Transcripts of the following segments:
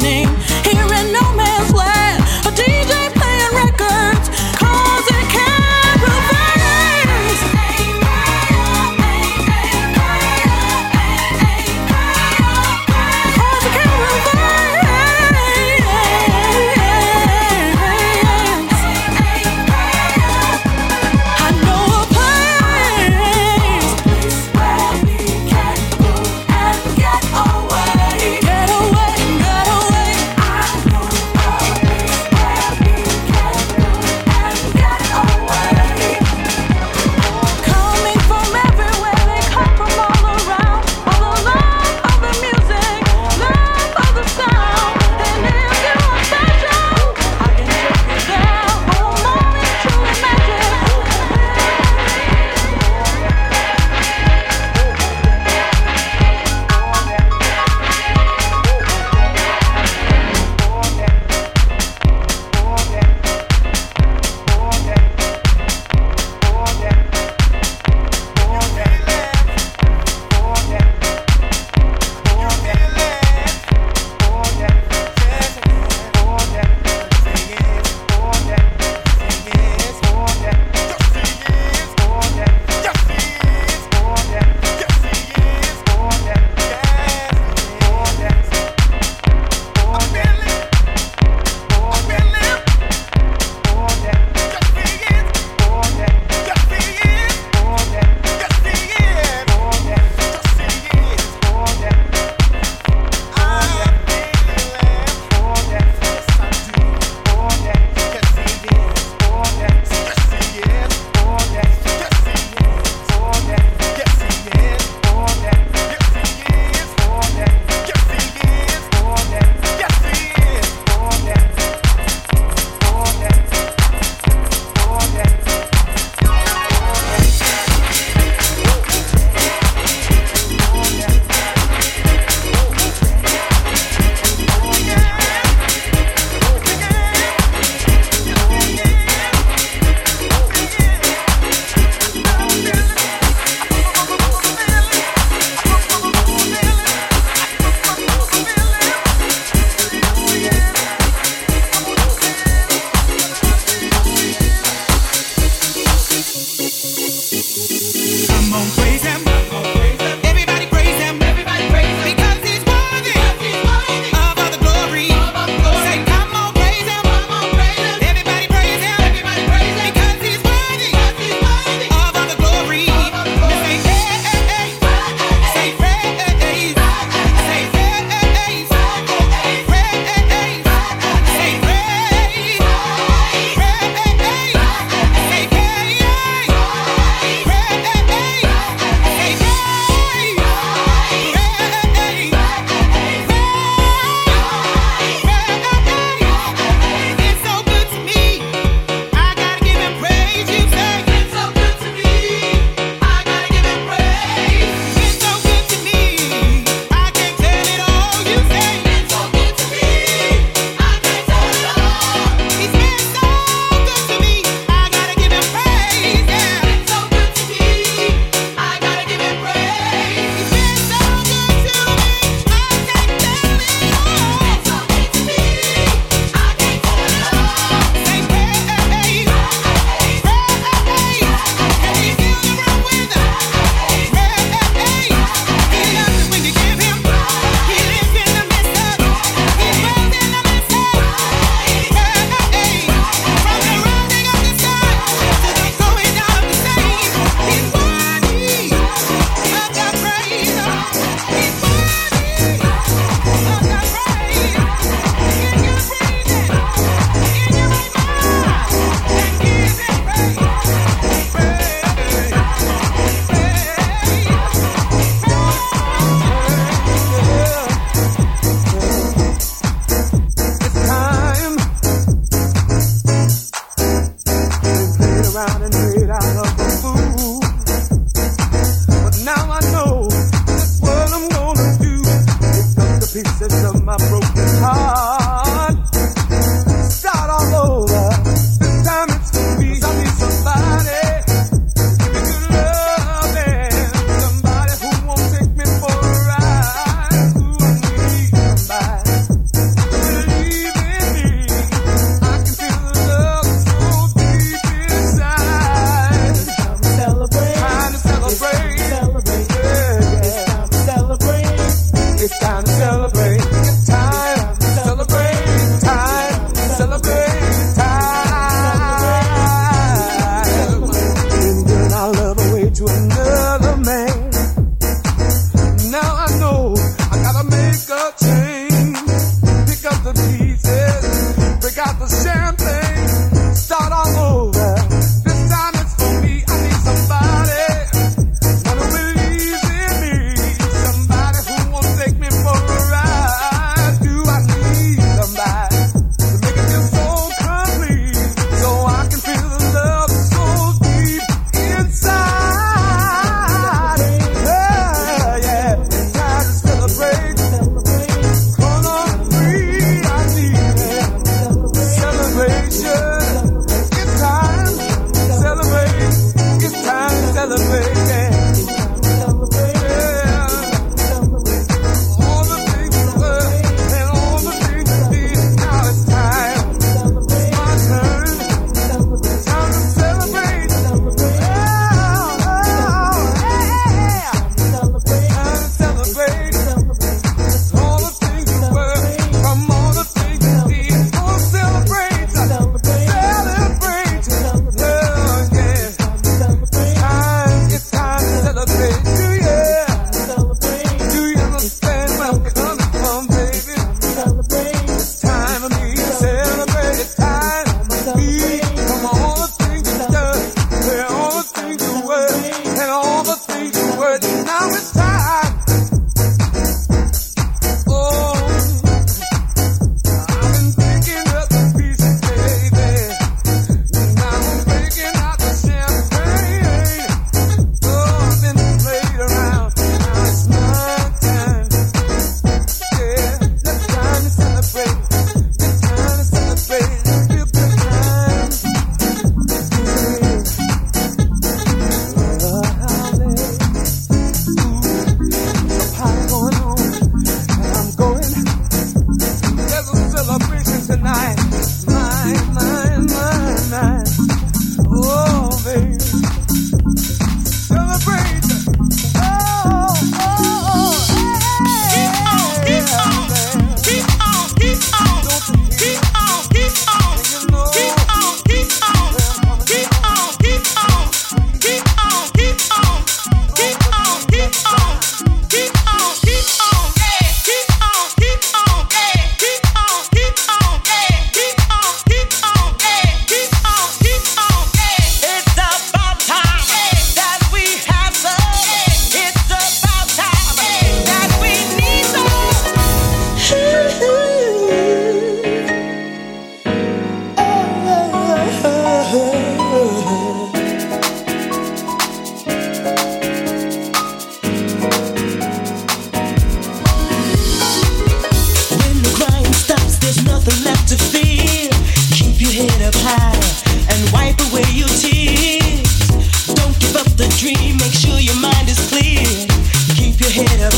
Start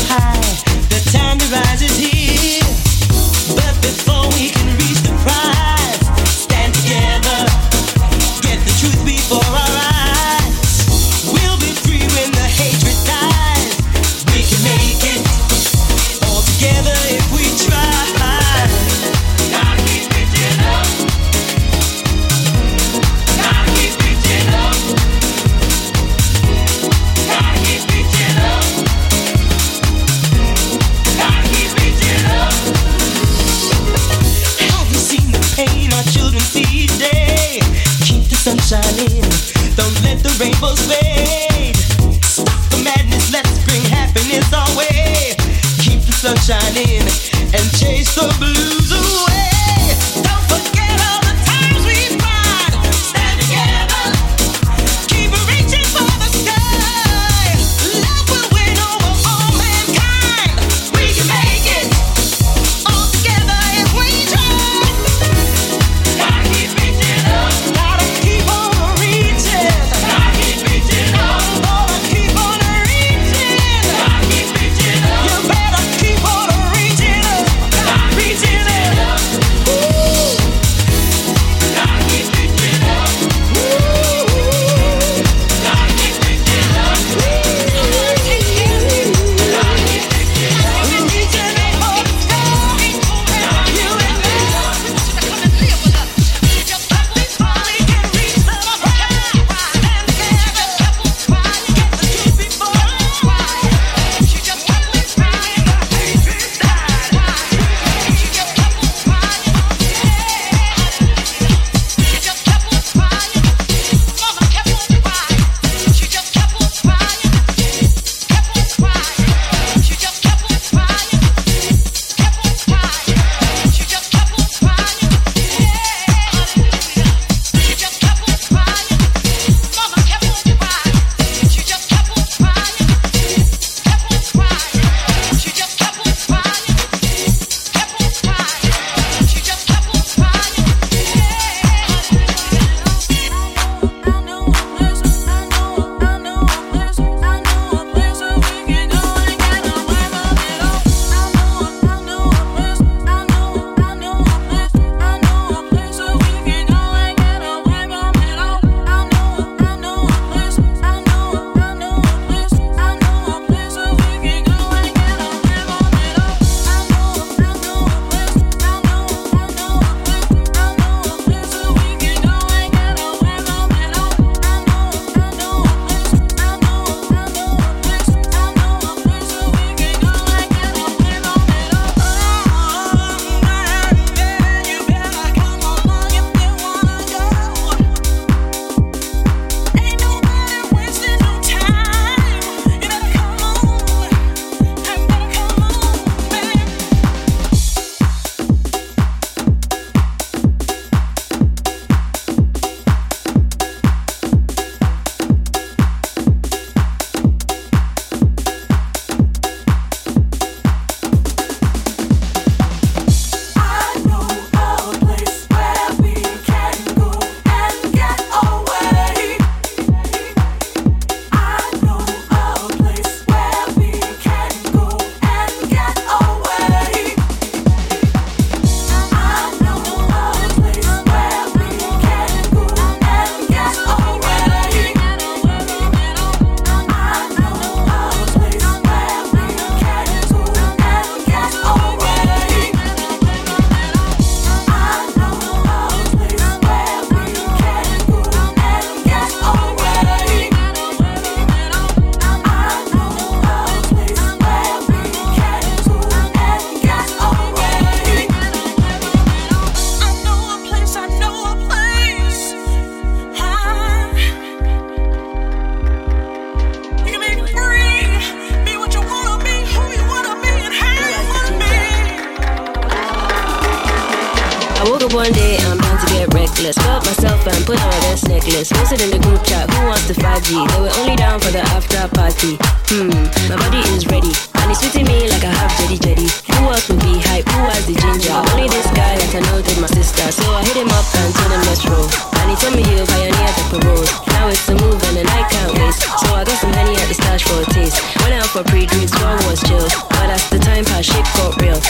high.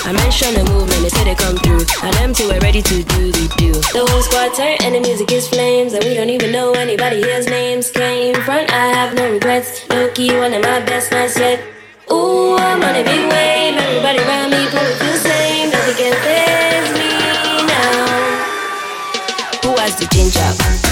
I mentioned the movement, they said they come through. And them two were ready to do the do. The whole squad turned and the music is flames. And we don't even know anybody here's names. Came front, I have no regrets. Low one of my best nights yet. Ooh, I'm on a big wave. Everybody around me probably feel the same. Nothing can phase me now. Who has the ginger?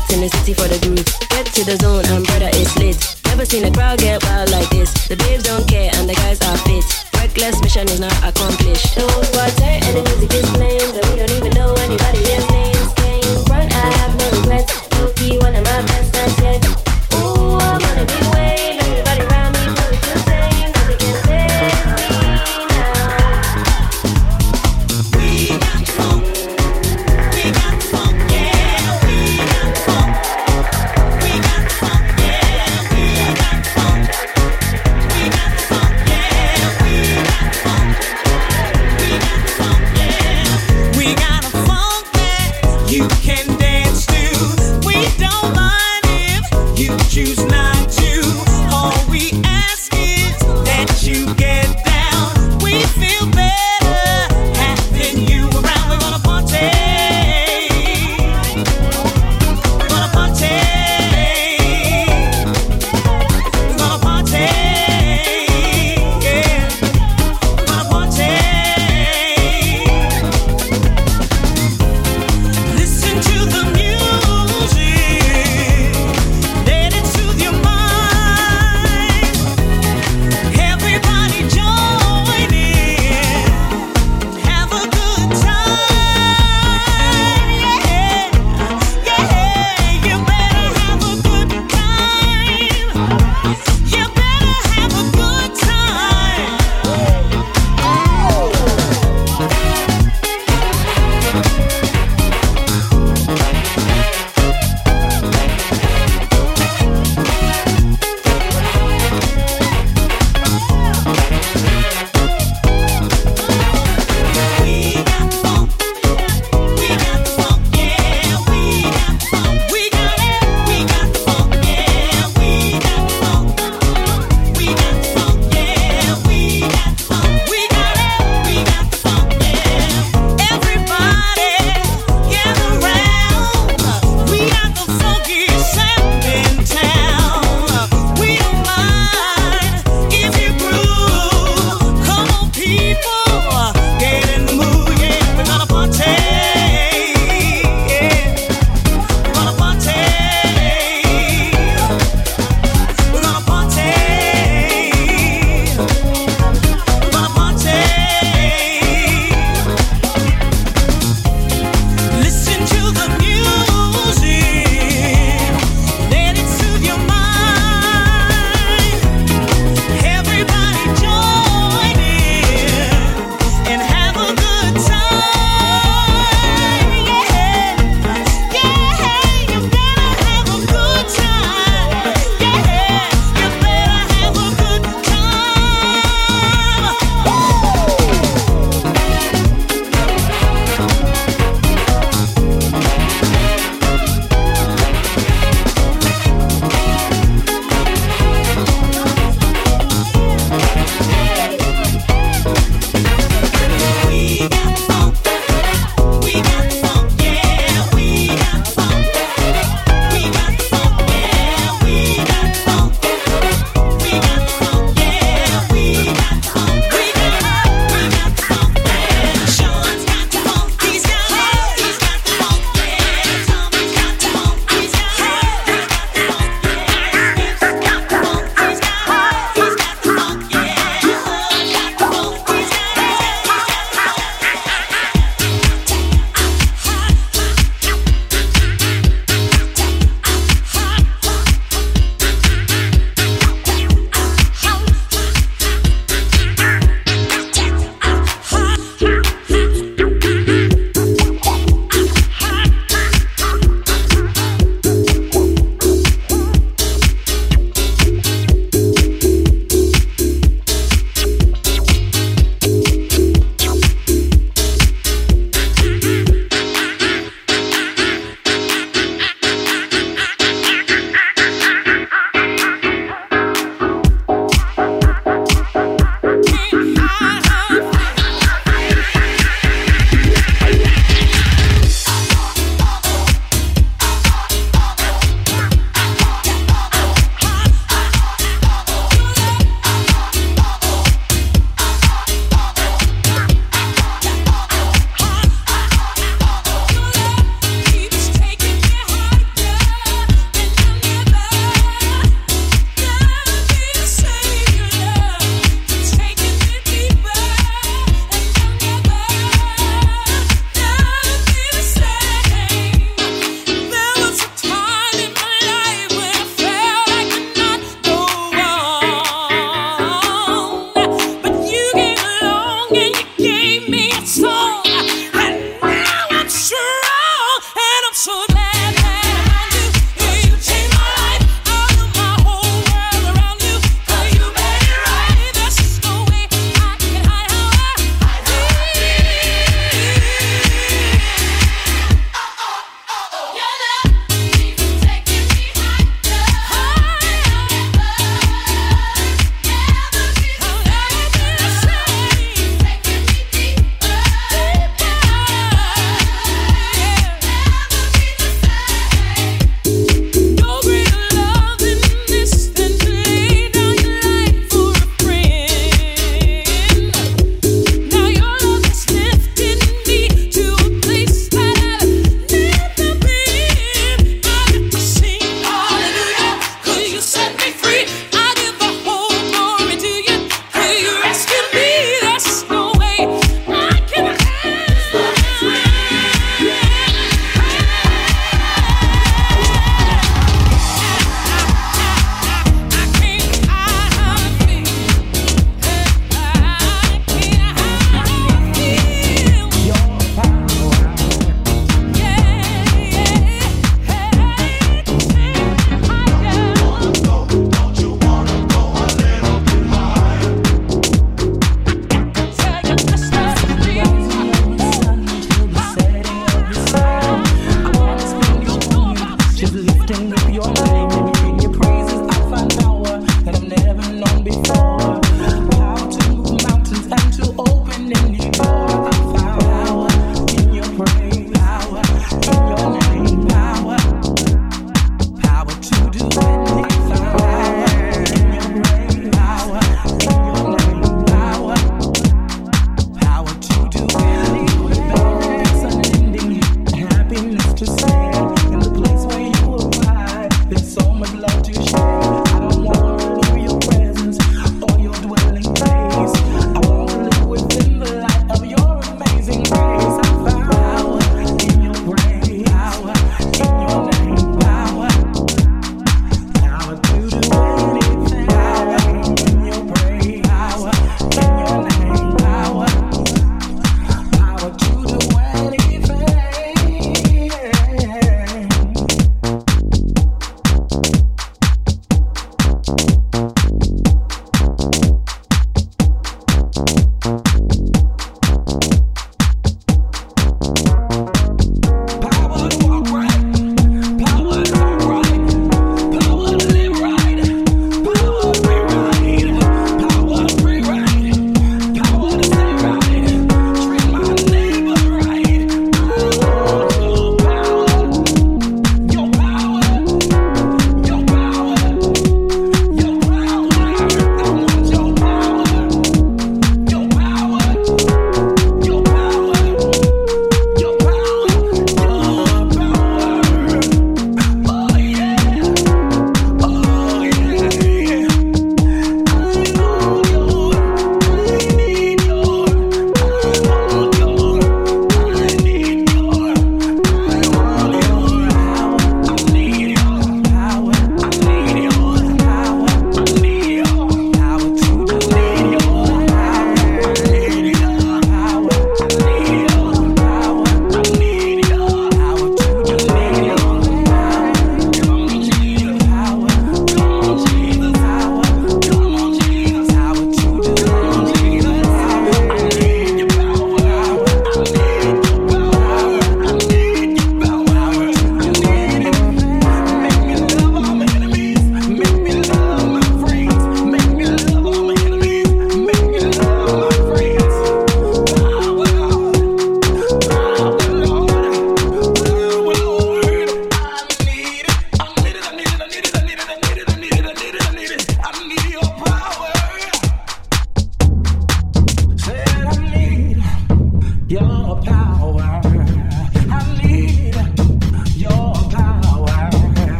Find in the city for the group. Get to the zone and brother, it's lit. Never seen a crowd get wild like this. The babes don't care and the guys are fit. Reckless mission is not accomplished. Whole squad and the music is.